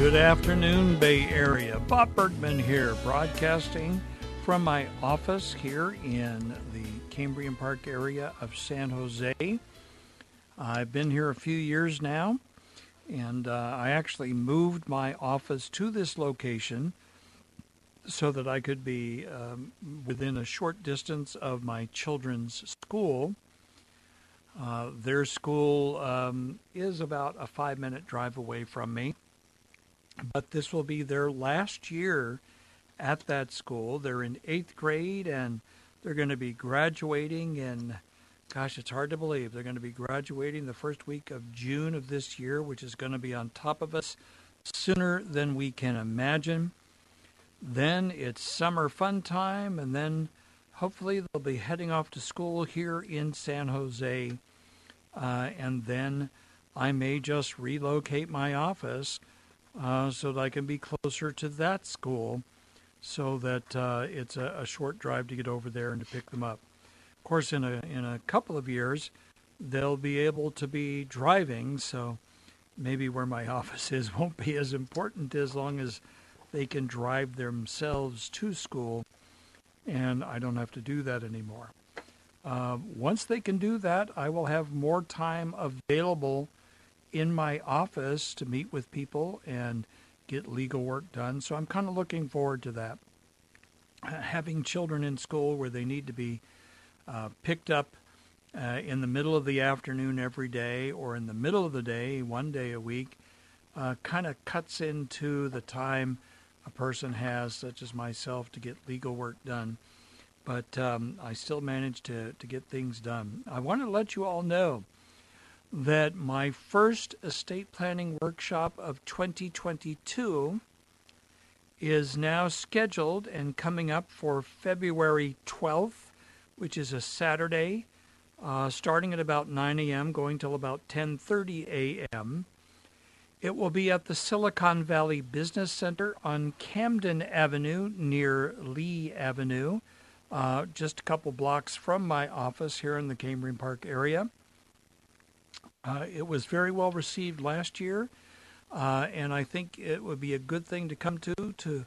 Good afternoon, Bay Area. Bob Bergman here, broadcasting from my office here in the Cambrian Park area of San Jose. I've been here a few years now, and uh, I actually moved my office to this location so that I could be um, within a short distance of my children's school. Uh, their school um, is about a five minute drive away from me but this will be their last year at that school. They're in eighth grade and they're going to be graduating in, gosh, it's hard to believe. They're going to be graduating the first week of June of this year, which is going to be on top of us sooner than we can imagine. Then it's summer fun time, and then hopefully they'll be heading off to school here in San Jose. Uh, and then I may just relocate my office uh, so that I can be closer to that school so that uh, it's a, a, short drive to get over there and to pick them up. Of course, in a, in a couple of years, they'll be able to be driving, so maybe where my office is won't be as important as long as they can drive themselves to school and I don't have to do that anymore. Uh, once they can do that, I will have more time available in my office to meet with people and get legal work done. So I'm kind of looking forward to that. Having children in school where they need to be uh, picked up uh, in the middle of the afternoon every day or in the middle of the day, one day a week, uh, kind of cuts into the time a person has, such as myself, to get legal work done. But um, I still manage to, to get things done. I want to let you all know that my first estate planning workshop of 2022 is now scheduled and coming up for February 12th, which is a Saturday, uh, starting at about 9 a.m., going till about 10:30 a.m. It will be at the Silicon Valley Business Center on Camden Avenue near Leigh Avenue, uh, just a couple blocks from my office here in the Cambrian Park area. Uh, it was very well received last year, uh, and I think it would be a good thing to come to to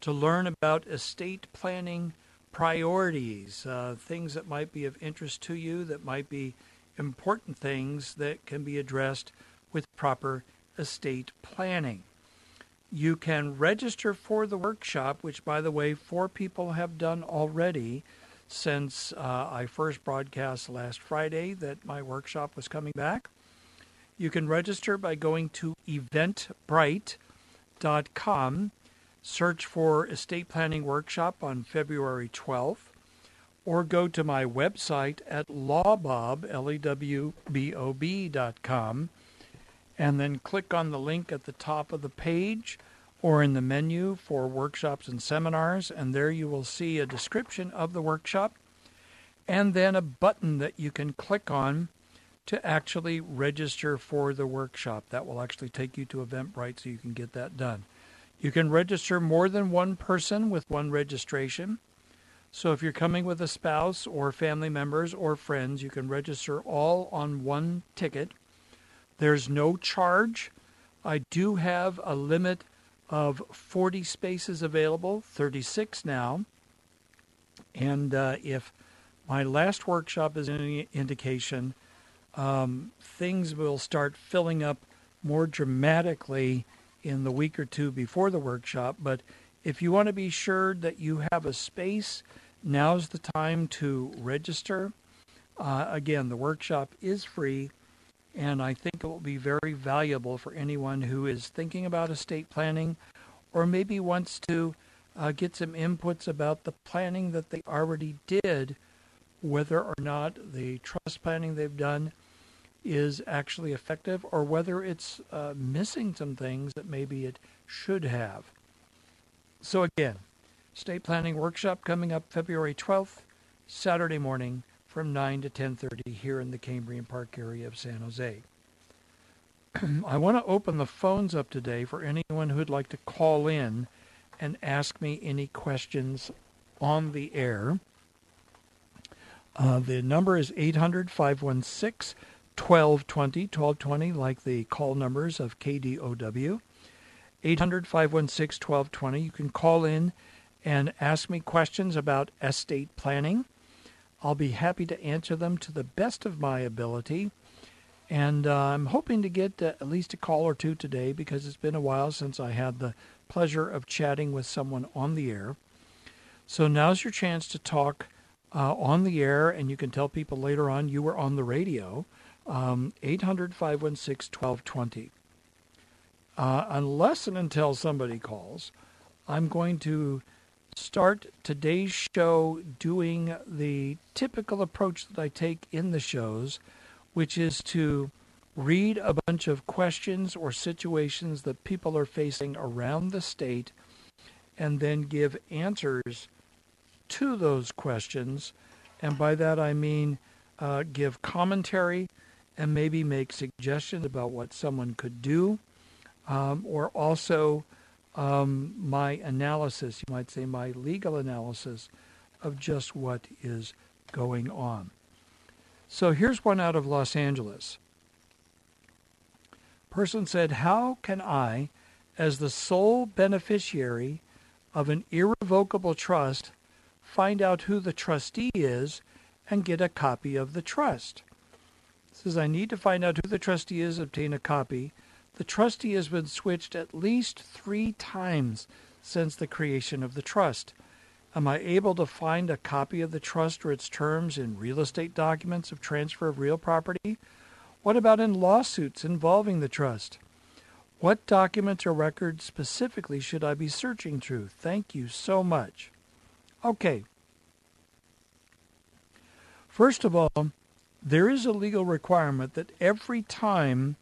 to learn about estate planning priorities, uh, things that might be of interest to you, that might be important things that can be addressed with proper estate planning. You can register for the workshop, which, by the way, four people have done already since uh, I first broadcast last Friday that my workshop was coming back. You can register by going to eventbrite.com, search for Estate Planning Workshop on February 12th, or go to my website at lawbob, L-E-W-B-O-B dot com, and then click on the link at the top of the page or in the menu for workshops and seminars, and there you will see a description of the workshop and then a button that you can click on to actually register for the workshop. That will actually take you to Eventbrite so you can get that done. You can register more than one person with one registration. So if you're coming with a spouse or family members or friends, you can register all on one ticket. There's no charge. I do have a limit of 40 spaces available, 36 now. And uh, if my last workshop is any indication, um, things will start filling up more dramatically in the week or two before the workshop. But if you want to be sure that you have a space, now's the time to register. Uh, again, the workshop is free, and I think it will be very valuable for anyone who is thinking about estate planning or maybe wants to uh, get some inputs about the planning that they already did, whether or not the trust planning they've done is actually effective or whether it's uh, missing some things that maybe it should have. So, again, estate planning workshop coming up February 12th, Saturday morning from 9 to 10:30 here in the Cambrian Park area of San Jose. I want to open the phones up today for anyone who'd like to call in and ask me any questions on the air. Uh, the number is 800 516 1220, 1220, like the call numbers of KDOW. 800 516 1220. You can call in and ask me questions about estate planning. I'll be happy to answer them to the best of my ability. And uh, I'm hoping to get uh, at least a call or two today because it's been a while since I had the pleasure of chatting with someone on the air. So now's your chance to talk uh, on the air, and you can tell people later on you were on the radio. Um, 800 516 1220. Uh, unless and until somebody calls, I'm going to start today's show doing the typical approach that I take in the shows which is to read a bunch of questions or situations that people are facing around the state and then give answers to those questions. And by that I mean uh, give commentary and maybe make suggestions about what someone could do, um, or also um, my analysis, you might say my legal analysis of just what is going on. So here's one out of Los Angeles. Person said, How can I, as the sole beneficiary of an irrevocable trust, find out who the trustee is and get a copy of the trust? says, I need to find out who the trustee is, obtain a copy. The trustee has been switched at least three times since the creation of the trust. Am I able to find a copy of the trust or its terms in real estate documents of transfer of real property? What about in lawsuits involving the trust? What documents or records specifically should I be searching through? Thank you so much. Okay. First of all, there is a legal requirement that every time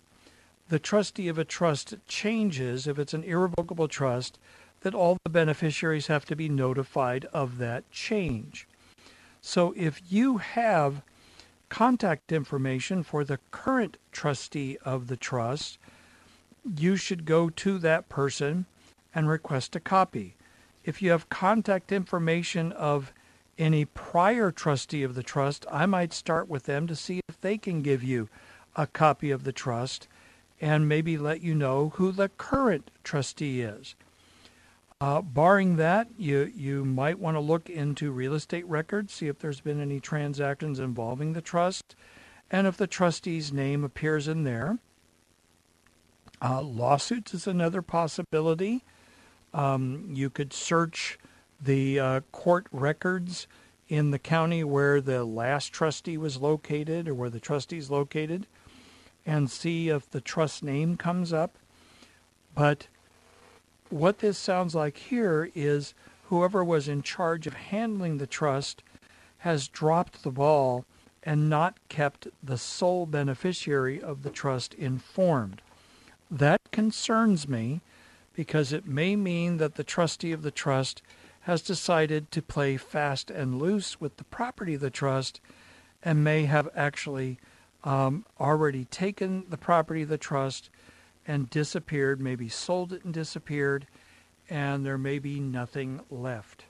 the trustee of a trust changes, if it's an irrevocable trust, that all the beneficiaries have to be notified of that change. So if you have contact information for the current trustee of the trust, you should go to that person and request a copy. If you have contact information of any prior trustee of the trust, I might start with them to see if they can give you a copy of the trust and maybe let you know who the current trustee is. Uh, barring that, you, you might want to look into real estate records, see if there's been any transactions involving the trust, and if the trustee's name appears in there. Uh, lawsuits is another possibility. Um, you could search the uh, court records in the county where the last trustee was located or where the trustee is located and see if the trust name comes up. But what this sounds like here is whoever was in charge of handling the trust has dropped the ball and not kept the sole beneficiary of the trust informed. That concerns me because it may mean that the trustee of the trust has decided to play fast and loose with the property of the trust and may have actually um, already taken the property of the trust and disappeared, maybe sold it and disappeared, and there may be nothing left.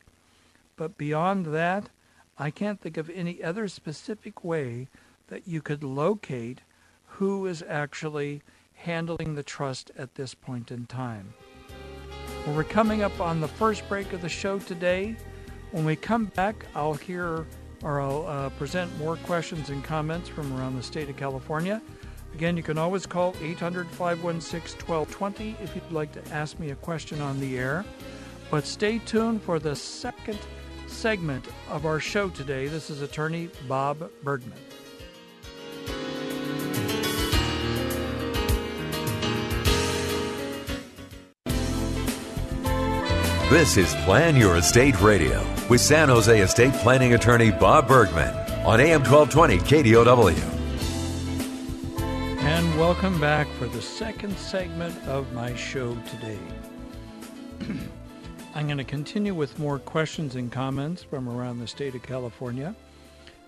But beyond that, I can't think of any other specific way that you could locate who is actually handling the trust at this point in time. Well, we're coming up on the first break of the show today. When we come back, I'll hear or I'll uh, present more questions and comments from around the state of California. Again, you can always call 800 516 1220 if you'd like to ask me a question on the air. But stay tuned for the second segment of our show today. This is attorney Bob Bergman. This is Plan Your Estate Radio with San Jose estate planning attorney Bob Bergman on AM 1220 KDOW. And welcome back for the second segment of my show today. I'm going to continue with more questions and comments from around the state of California.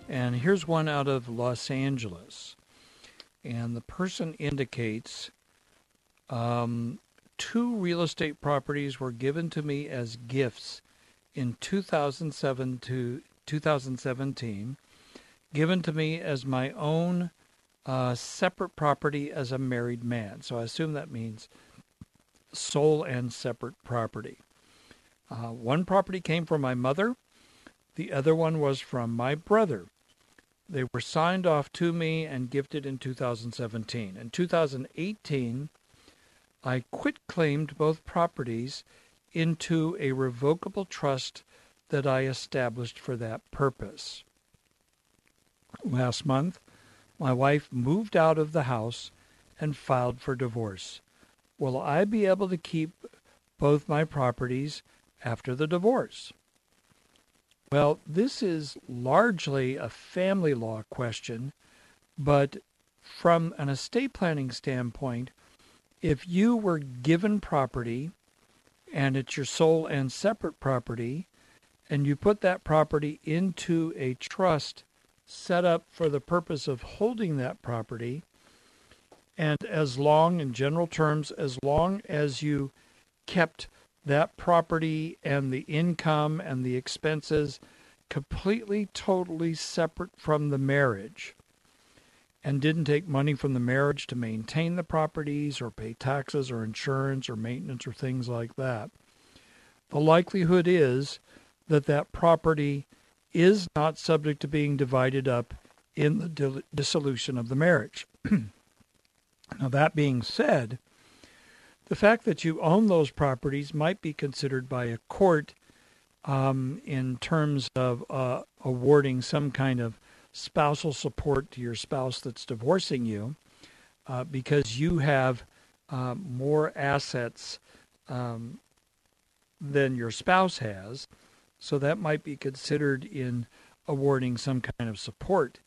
And here's one out of Los Angeles. And the person indicates um, two real estate properties were given to me as gifts in 2007 to 2017, given to me as my own uh, separate property as a married man. So I assume that means sole and separate property. Uh, one property came from my mother, the other one was from my brother. They were signed off to me and gifted in 2017. In 2018, I quit claimed both properties into a revocable trust that I established for that purpose. Last month, my wife moved out of the house and filed for divorce. Will I be able to keep both my properties after the divorce? Well, this is largely a family law question, but from an estate planning standpoint, if you were given property and it's your sole and separate property, and you put that property into a trust set up for the purpose of holding that property, and as long, in general terms, as long as you kept that property and the income and the expenses completely, totally separate from the marriage, and didn't take money from the marriage to maintain the properties or pay taxes or insurance or maintenance or things like that, the likelihood is that that property is not subject to being divided up in the dissolution of the marriage. now, that being said, the fact that you own those properties might be considered by a court um, in terms of uh, awarding some kind of spousal support to your spouse that's divorcing you uh, because you have uh, more assets um, than your spouse has. So that might be considered in awarding some kind of support.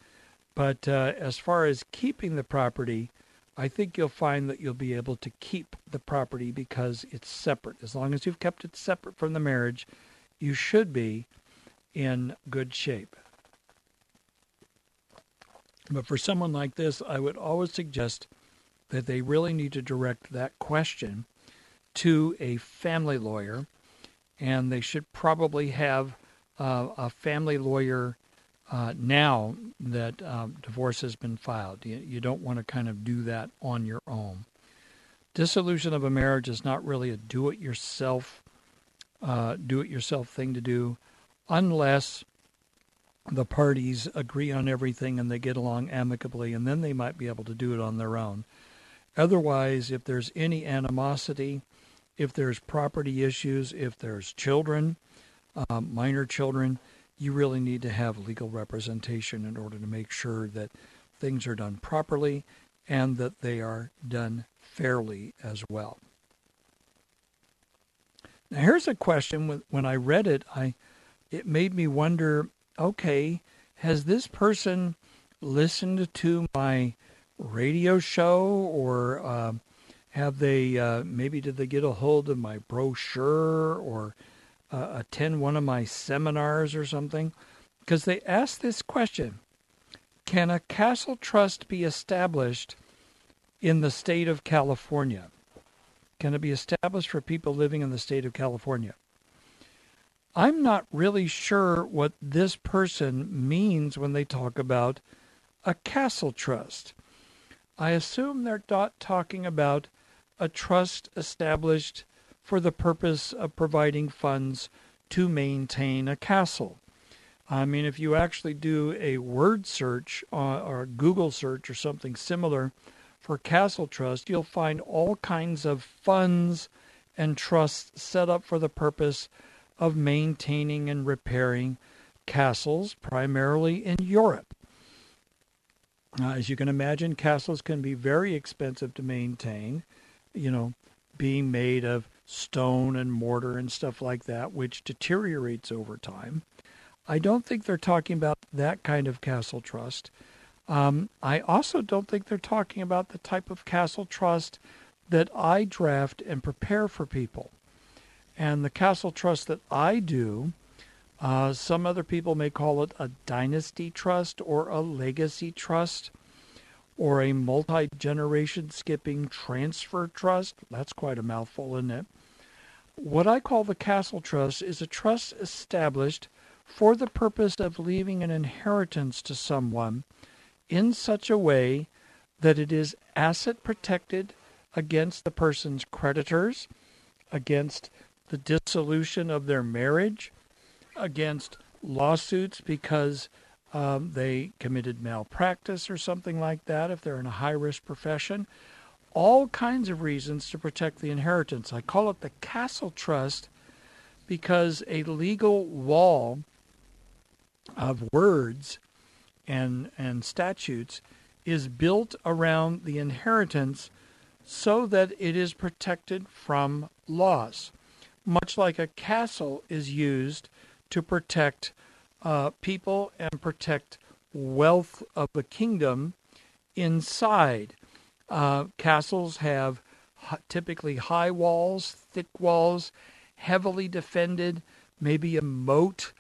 But uh, as far as keeping the property, I think you'll find that you'll be able to keep the property because it's separate. As long as you've kept it separate from the marriage, you should be in good shape. But for someone like this, I would always suggest that they really need to direct that question to a family lawyer, and they should probably have uh, a family lawyer uh, now that um, divorce has been filed. You, you don't want to kind of do that on your own. Dissolution of a marriage is not really a do-it-yourself, uh, do-it-yourself thing to do, unless the parties agree on everything and they get along amicably, and then they might be able to do it on their own. Otherwise, if there's any animosity, if there's property issues, if there's children, uh, minor children, you really need to have legal representation in order to make sure that things are done properly and that they are done fairly as well. Now, here's a question. When I read it, I it made me wonder okay, has this person listened to my radio show or uh, have they uh, maybe did they get a hold of my brochure or uh, attend one of my seminars or something? Because they asked this question can a castle trust be established in the state of california? Can it be established for people living in the state of california I'm not really sure what this person means when they talk about a castle trust. I assume they're not talking about a trust established for the purpose of providing funds to maintain a castle. I mean, if you actually do a word search uh, or Google search or something similar for Castle Trust, you'll find all kinds of funds and trusts set up for the purpose of maintaining and repairing castles, primarily in Europe. Uh, as you can imagine, castles can be very expensive to maintain, you know, being made of stone and mortar and stuff like that, which deteriorates over time. I don't think they're talking about that kind of castle trust. Um, I also don't think they're talking about the type of castle trust that I draft and prepare for people. And the castle trust that I do, uh, some other people may call it a dynasty trust or a legacy trust or a multi generation skipping transfer trust. That's quite a mouthful, isn't it? What I call the castle trust is a trust established for the purpose of leaving an inheritance to someone in such a way that it is asset protected against the person's creditors, against the dissolution of their marriage, against lawsuits because um, they committed malpractice or something like that, if they're in a high risk profession. All kinds of reasons to protect the inheritance. I call it the castle trust because a legal wall of words and, and statutes is built around the inheritance so that it is protected from loss, much like a castle is used to protect uh, people and protect wealth of the kingdom inside. Uh, castles have typically high walls, thick walls, heavily defended, maybe a moat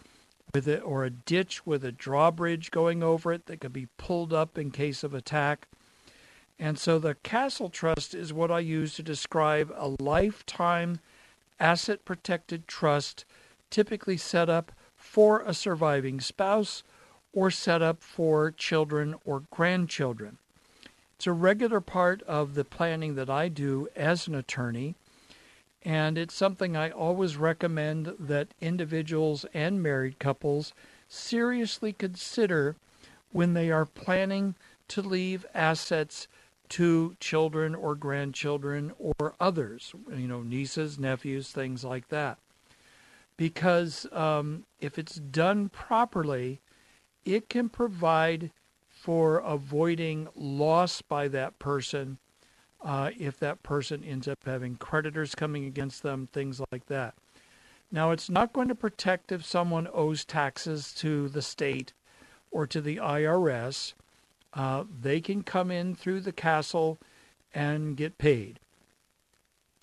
with it or a ditch with a drawbridge going over it that could be pulled up in case of attack. And so the castle trust is what I use to describe a lifetime asset protected trust typically set up for a surviving spouse or set up for children or grandchildren. It's a regular part of the planning that I do as an attorney and it's something I always recommend that individuals and married couples seriously consider when they are planning to leave assets to children or grandchildren or others, you know, nieces, nephews, things like that. Because um, if it's done properly, it can provide for avoiding loss by that person uh, if that person ends up having creditors coming against them, things like that. Now, it's not going to protect if someone owes taxes to the state or to the IRS. Uh, they can come in through the castle and get paid.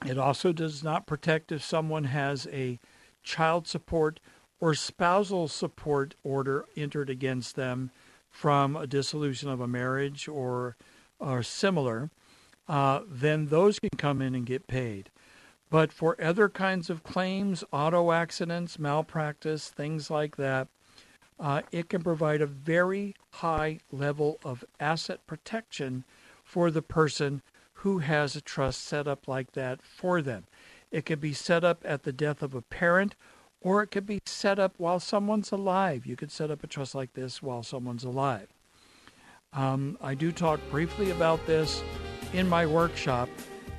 It also does not protect if someone has a child support or spousal support order entered against them from a dissolution of a marriage or, or similar uh, then those can come in and get paid. But for other kinds of claims, auto accidents, malpractice, things like that, uh, it can provide a very high level of asset protection for the person who has a trust set up like that for them. It could be set up at the death of a parent, or it could be set up while someone's alive. You could set up a trust like this while someone's alive. Um, I do talk briefly about this in my workshop,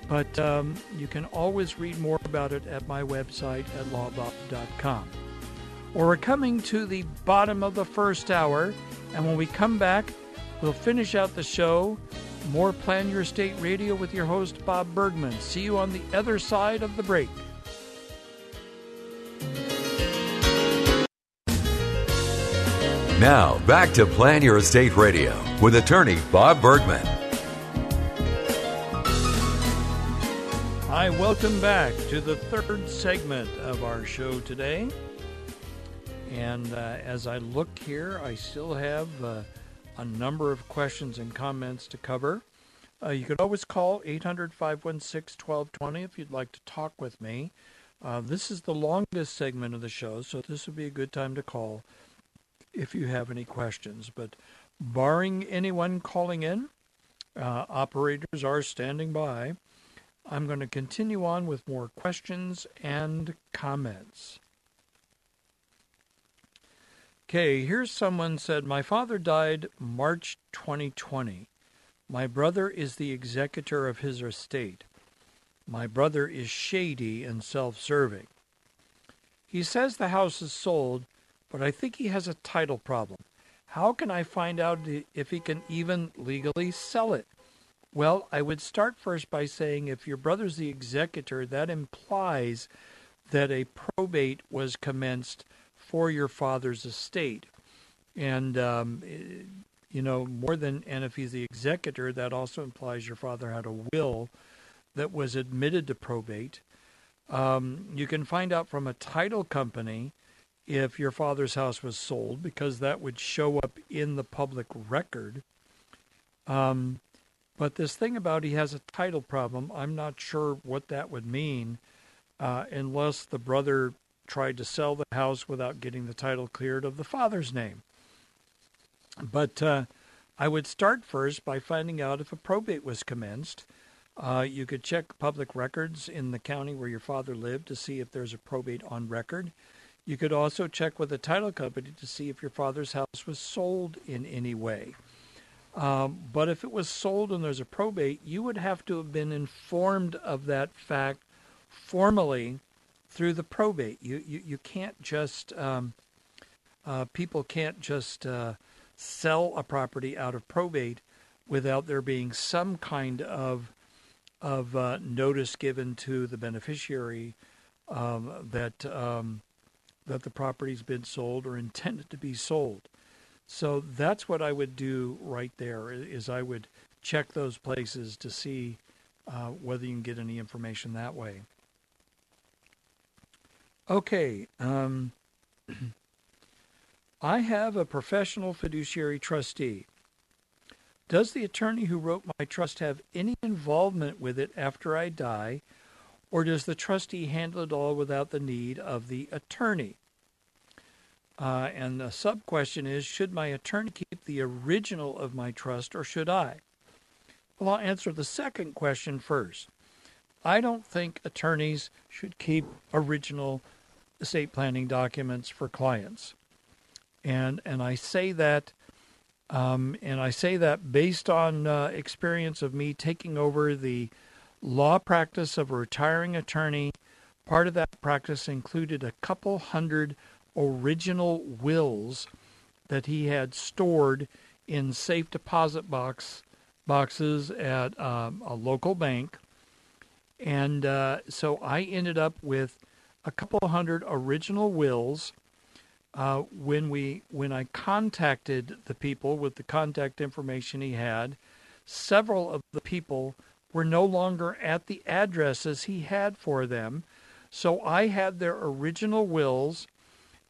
but um, you can always read more about it at my website at lawbob.com. Well, we're coming to the bottom of the first hour, and when we come back, we'll finish out the show. More Plan Your Estate Radio with your host, Bob Bergman. See you on the other side of the break. Now, back to Plan Your Estate Radio with attorney Bob Bergman. Hi, welcome back to the third segment of our show today. And uh, as I look here, I still have uh, a number of questions and comments to cover. Uh, you could always call 800 516 1220 if you'd like to talk with me. Uh, this is the longest segment of the show, so this would be a good time to call if you have any questions. But barring anyone calling in, uh, operators are standing by. I'm going to continue on with more questions and comments. Okay, here's someone said, My father died March 2020. My brother is the executor of his estate. My brother is shady and self serving. He says the house is sold, but I think he has a title problem. How can I find out if he can even legally sell it? Well, I would start first by saying if your brother's the executor, that implies that a probate was commenced for your father's estate. And, um, you know, more than, and if he's the executor, that also implies your father had a will that was admitted to probate. Um, you can find out from a title company if your father's house was sold because that would show up in the public record. Um, but this thing about he has a title problem, I'm not sure what that would mean uh, unless the brother tried to sell the house without getting the title cleared of the father's name. But uh, I would start first by finding out if a probate was commenced. Uh, you could check public records in the county where your father lived to see if there's a probate on record. You could also check with the title company to see if your father's house was sold in any way. Um, but if it was sold and there's a probate, you would have to have been informed of that fact formally through the probate. You you, you can't just um, uh, people can't just uh, sell a property out of probate without there being some kind of of uh, notice given to the beneficiary um, that um, that the property's been sold or intended to be sold. So that's what I would do right there. Is I would check those places to see uh, whether you can get any information that way. Okay. Um, I have a professional fiduciary trustee. Does the attorney who wrote my trust have any involvement with it after I die, or does the trustee handle it all without the need of the attorney? Uh, and the sub question is Should my attorney keep the original of my trust, or should I? Well, I'll answer the second question first. I don't think attorneys should keep original estate planning documents for clients. And, and I say that um, and I say that based on uh, experience of me taking over the law practice of a retiring attorney. Part of that practice included a couple hundred original wills that he had stored in safe deposit box boxes at um, a local bank. And uh, so I ended up with a couple hundred original wills. Uh, when we when I contacted the people with the contact information he had, several of the people were no longer at the addresses he had for them. So I had their original wills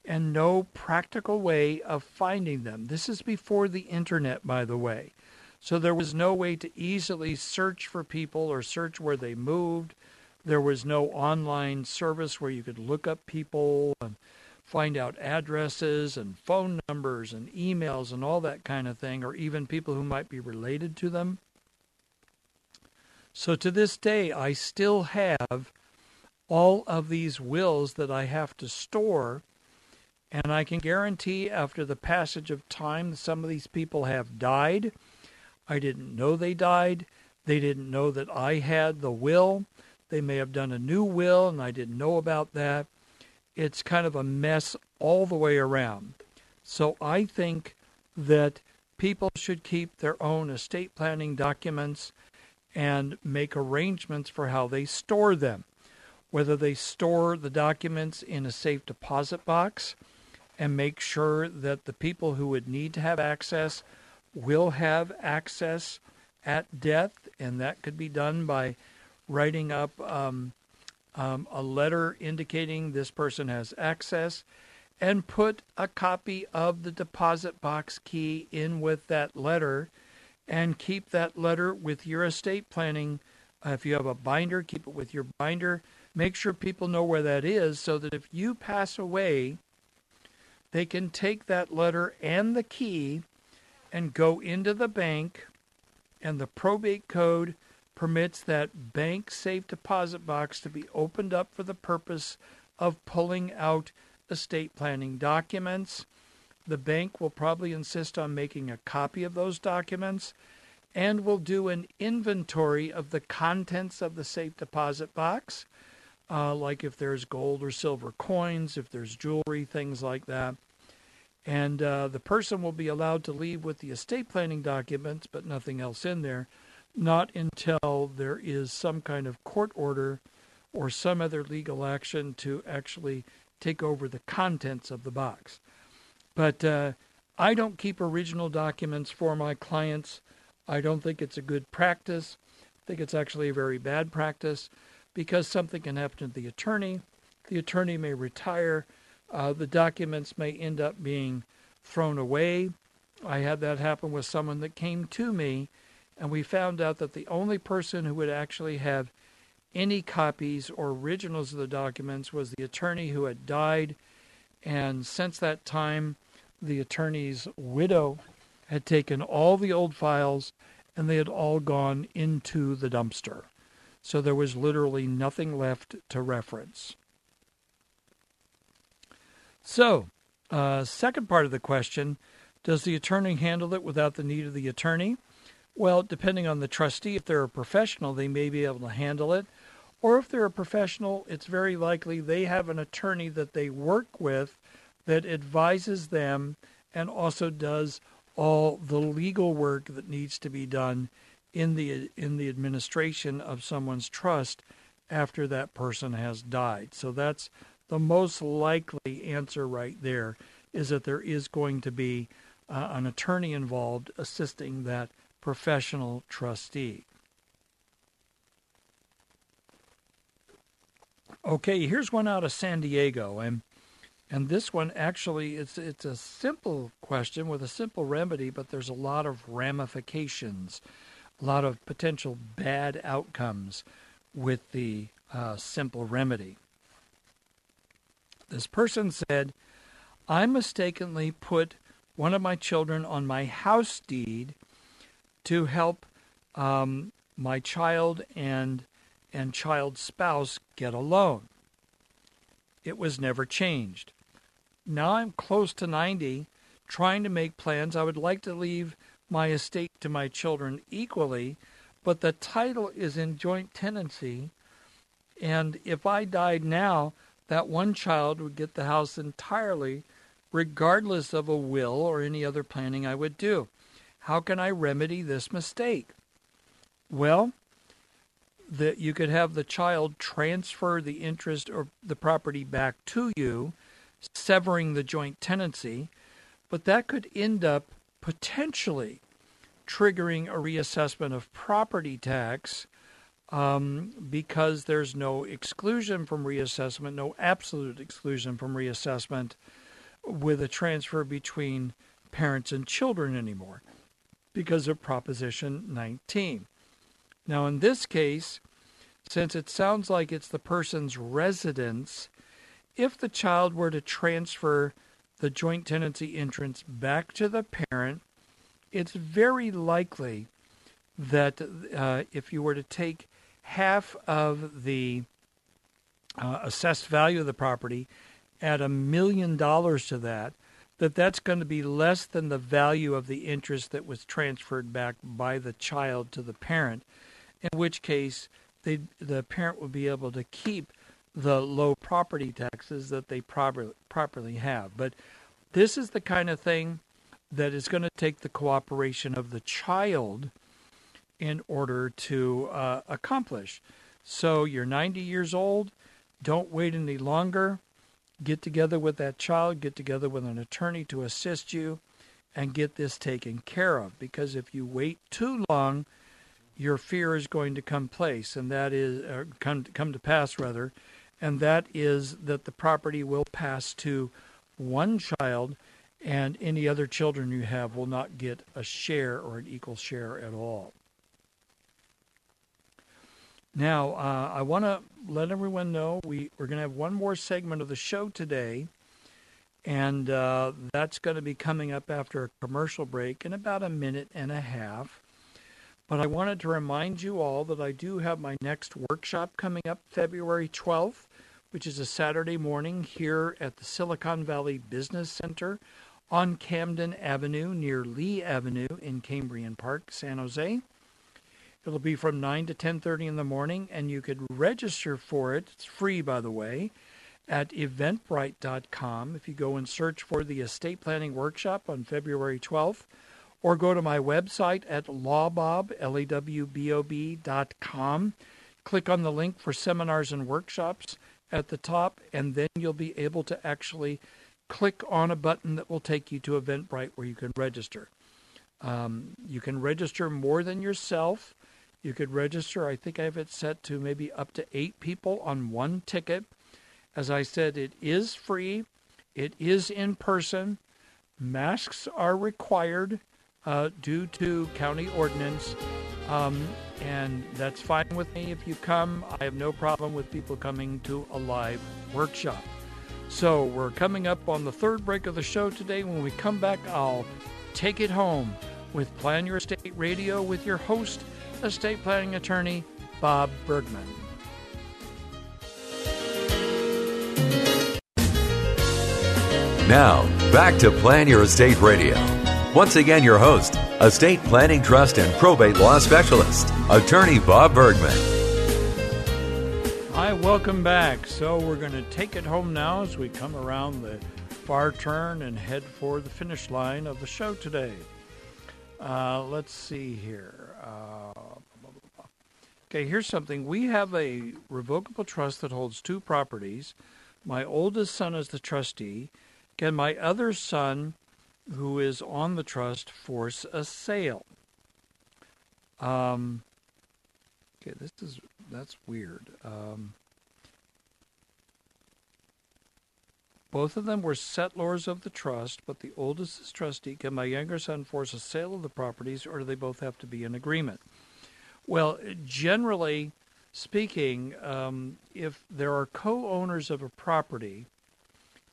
and no practical way of finding them. This is before the internet, by the way. So there was no way to easily search for people or search where they moved. There was no online service where you could look up people and find out addresses and phone numbers and emails and all that kind of thing, or even people who might be related to them. So to this day, I still have all of these wills that I have to store. And I can guarantee after the passage of time, some of these people have died. I didn't know they died. They didn't know that I had the will. They may have done a new will and I didn't know about that. It's kind of a mess all the way around. So I think that people should keep their own estate planning documents and make arrangements for how they store them. Whether they store the documents in a safe deposit box and make sure that the people who would need to have access will have access at death, and that could be done by writing up um, um, a letter indicating this person has access, and put a copy of the deposit box key in with that letter, and keep that letter with your estate planning. Uh, if you have a binder, keep it with your binder. Make sure people know where that is so that if you pass away, they can take that letter and the key and go into the bank, and the probate code permits that bank safe deposit box to be opened up for the purpose of pulling out estate planning documents. the bank will probably insist on making a copy of those documents and will do an inventory of the contents of the safe deposit box, uh, like if there's gold or silver coins, if there's jewelry, things like that. And uh, the person will be allowed to leave with the estate planning documents, but nothing else in there, not until there is some kind of court order or some other legal action to actually take over the contents of the box. But uh, I don't keep original documents for my clients. I don't think it's a good practice. I think it's actually a very bad practice because something can happen to the attorney. The attorney may retire. Uh, the documents may end up being thrown away. I had that happen with someone that came to me, and we found out that the only person who would actually have any copies or originals of the documents was the attorney who had died. And since that time, the attorney's widow had taken all the old files and they had all gone into the dumpster. So there was literally nothing left to reference. So, uh, second part of the question Does the attorney handle it without the need of the attorney? Well, depending on the trustee, if they're a professional, they may be able to handle it. Or if they're a professional, it's very likely they have an attorney that they work with that advises them and also does all the legal work that needs to be done in the in the administration of someone's trust after that person has died. So that's the most likely answer right there is that there is going to be uh, an attorney involved assisting that professional trustee. Okay, here's one out of San Diego, and and this one actually it's it's a simple question with a simple remedy, but there's a lot of ramifications, a lot of potential bad outcomes with the uh, simple remedy. This person said, I mistakenly put one of my children on my house deed to help um, my child and and child's spouse get a loan. It was never changed. Now I'm close to 90, trying to make plans. I would like to leave my estate to my children equally, but the title is in joint tenancy. And if I died now, that one child would get the house entirely, regardless of a will or any other planning I would do. How can I remedy this mistake? Well, that you could have the child transfer the interest or the property back to you, severing the joint tenancy, but that could end up potentially triggering a reassessment of property tax um, because there's no exclusion from reassessment, no absolute exclusion from reassessment with a transfer between parents and children anymore because of Proposition 19. Now, in this case, since it sounds like it's the person's residence, if the child were to transfer the joint tenancy interest back to the parent, it's very likely that uh, if you were to take half of the uh, assessed value of the property, add a million dollars to that, that that's going to be less than the value of the interest that was transferred back by the child to the parent in which case they, the parent would be able to keep the low property taxes that they proper, properly have. But this is the kind of thing that is going to take the cooperation of the child in order to uh, accomplish. So you're 90 years old, don't wait any longer. Get together with that child, get together with an attorney to assist you, and get this taken care of. Because if you wait too long, your fear is going to come place, and that is come come to pass rather, and that is that the property will pass to one child, and any other children you have will not get a share or an equal share at all. Now, uh, I want to let everyone know we, we're going to have one more segment of the show today, and uh, that's going to be coming up after a commercial break in about a minute and a half. But I wanted to remind you all that I do have my next workshop coming up February 12th, which is a Saturday morning here at the Silicon Valley Business Center on Camden Avenue near Leigh Avenue in Cambrian Park, San Jose. It'll be from 9 to 10:30 in the morning and you could register for it. It's free by the way at eventbrite.com if you go and search for the estate planning workshop on February 12th or go to my website at lawbob, L-A-W-B-O-B dot. Click on the link for seminars and workshops at the top, and then you'll be able to actually click on a button that will take you to Eventbrite where you can register. Um, you can register more than yourself. You could register, I think I have it set to maybe up to eight people on one ticket. As I said, it is free, it is in person. Masks are required uh, due to county ordinance. Um, and that's fine with me if you come. I have no problem with people coming to a live workshop. So we're coming up on the third break of the show today. When we come back, I'll take it home with Plan Your Estate Radio with your host, estate planning attorney Bob Bergman. Now, back to Plan Your Estate Radio. Once again, your host, estate planning trust and probate law specialist, attorney Bob Bergman. Hi, welcome back. So, we're going to take it home now as we come around the far turn and head for the finish line of the show today. Uh, let's see here. Uh, okay, here's something. We have a revocable trust that holds two properties. My oldest son is the trustee. Can my other son who is on the trust force a sale. Um, okay, this is that's weird. Um, both of them were settlors of the trust, but the oldest is trustee. Can my younger son force a sale of the properties, or do they both have to be in agreement? Well, generally speaking, um, if there are co-owners of a property,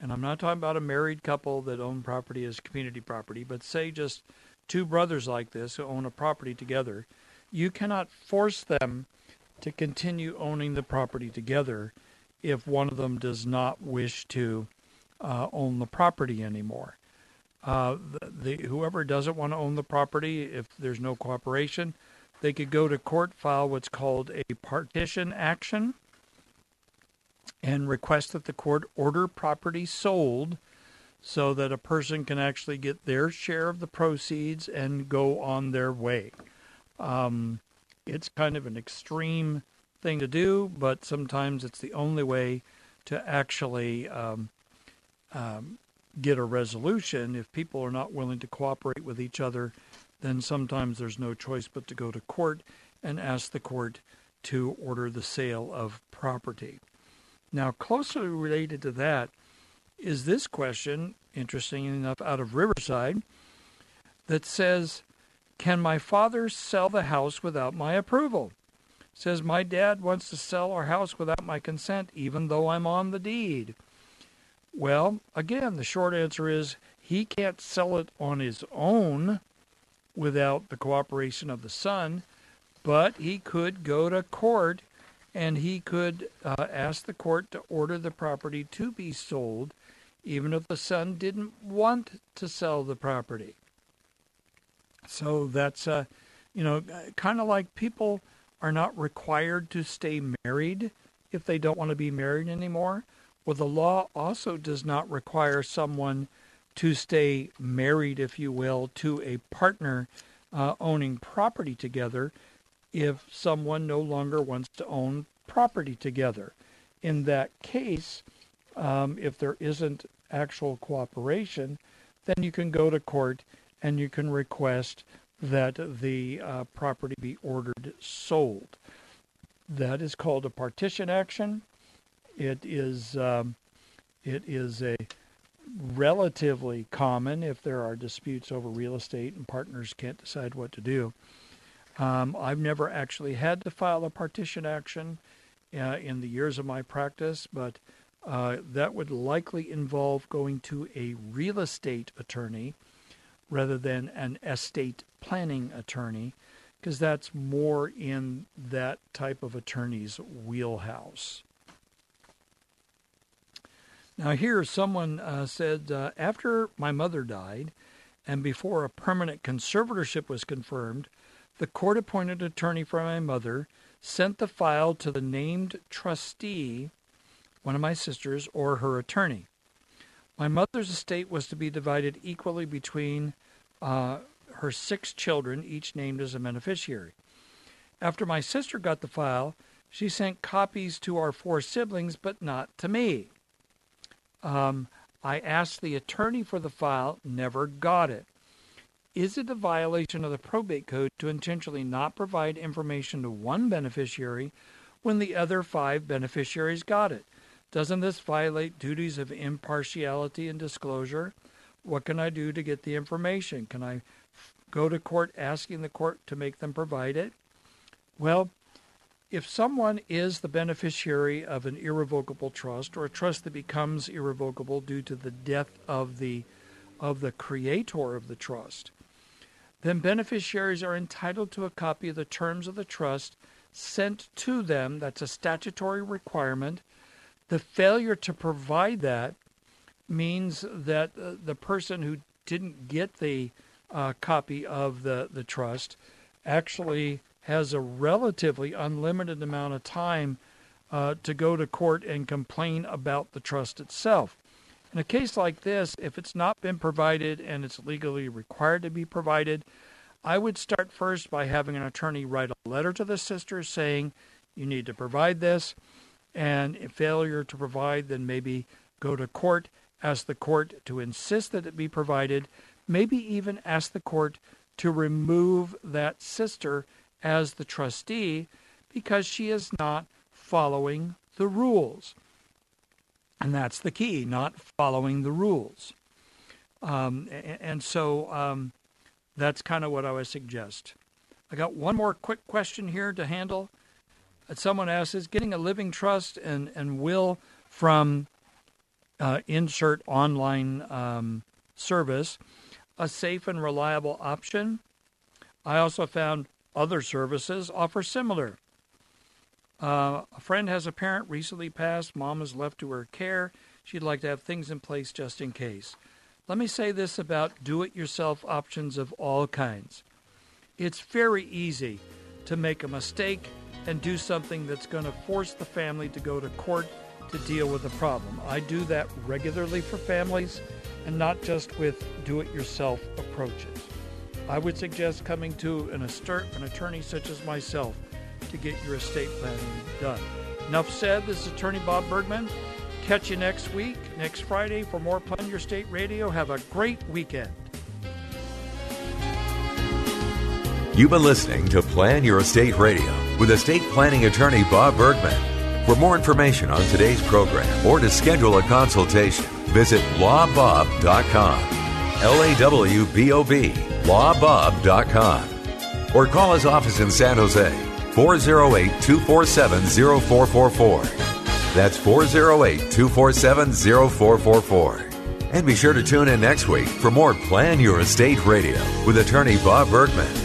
and I'm not talking about a married couple that own property as community property, but say just two brothers like this who own a property together, you cannot force them to continue owning the property together if one of them does not wish to uh, own the property anymore. Uh, the, the, whoever doesn't want to own the property, if there's no cooperation, they could go to court, file what's called a partition action, and request that the court order property sold so that a person can actually get their share of the proceeds and go on their way. Um, it's kind of an extreme thing to do, but sometimes it's the only way to actually um, um, get a resolution. If people are not willing to cooperate with each other, then sometimes there's no choice but to go to court and ask the court to order the sale of property. Now, closely related to that is this question, interesting enough, out of Riverside, that says, Can my father sell the house without my approval? Says, My dad wants to sell our house without my consent, even though I'm on the deed. Well, again, the short answer is he can't sell it on his own without the cooperation of the son, but he could go to court and he could uh, ask the court to order the property to be sold, even if the son didn't want to sell the property. So that's, uh, you know, kind of like people are not required to stay married if they don't want to be married anymore. Well, the law also does not require someone to stay married, if you will, to a partner uh, owning property together if someone no longer wants to own property together. In that case, um, if there isn't actual cooperation, then you can go to court and you can request that the uh, property be ordered sold. That is called a partition action. It is um, it is a relatively common if there are disputes over real estate and partners can't decide what to do. Um, I've never actually had to file a partition action uh, in the years of my practice, but uh, that would likely involve going to a real estate attorney rather than an estate planning attorney, because that's more in that type of attorney's wheelhouse. Now, here someone uh, said uh, after my mother died and before a permanent conservatorship was confirmed, the court appointed attorney for my mother sent the file to the named trustee, one of my sisters, or her attorney. My mother's estate was to be divided equally between uh, her six children, each named as a beneficiary. After my sister got the file, she sent copies to our four siblings, but not to me. Um, I asked the attorney for the file, never got it. Is it a violation of the probate code to intentionally not provide information to one beneficiary when the other five beneficiaries got it? Doesn't this violate duties of impartiality and disclosure? What can I do to get the information? Can I go to court asking the court to make them provide it? Well, if someone is the beneficiary of an irrevocable trust or a trust that becomes irrevocable due to the death of the of the creator of the trust, then beneficiaries are entitled to a copy of the terms of the trust sent to them. That's a statutory requirement. The failure to provide that means that uh, the person who didn't get the uh, copy of the, the trust actually has a relatively unlimited amount of time uh, to go to court and complain about the trust itself. In a case like this, if it's not been provided and it's legally required to be provided, I would start first by having an attorney write a letter to the sister saying you need to provide this, and if failure to provide, then maybe go to court, ask the court to insist that it be provided, maybe even ask the court to remove that sister as the trustee because she is not following the rules. And that's the key, not following the rules. Um, and, so um, that's kind of what I would suggest. I got one more quick question here to handle. Someone asks Is getting a living trust and, and will from uh, insert online um, service a safe and reliable option? I also found other services offer similar uh, a friend has a parent recently passed. Mom is left to her care. She'd like to have things in place just in case. Let me say this about do it yourself options of all kinds. It's very easy to make a mistake and do something that's going to force the family to go to court to deal with a problem. I do that regularly for families and not just with do it yourself approaches. I would suggest coming to an, an attorney such as myself to get your estate planning done. Enough said. This is Attorney Bob Bergman. Catch you next week, next Friday, for more Plan Your Estate Radio. Have a great weekend. You've been listening to Plan Your Estate Radio with estate planning attorney Bob Bergman. For more information on today's program or to schedule a consultation, visit lawbob.com. L A W B O B, lawbob.com. Or call his office in San Jose 408 247 0444. That's 408 247 0444. And be sure to tune in next week for more Plan Your Estate Radio with attorney Bob Bergman.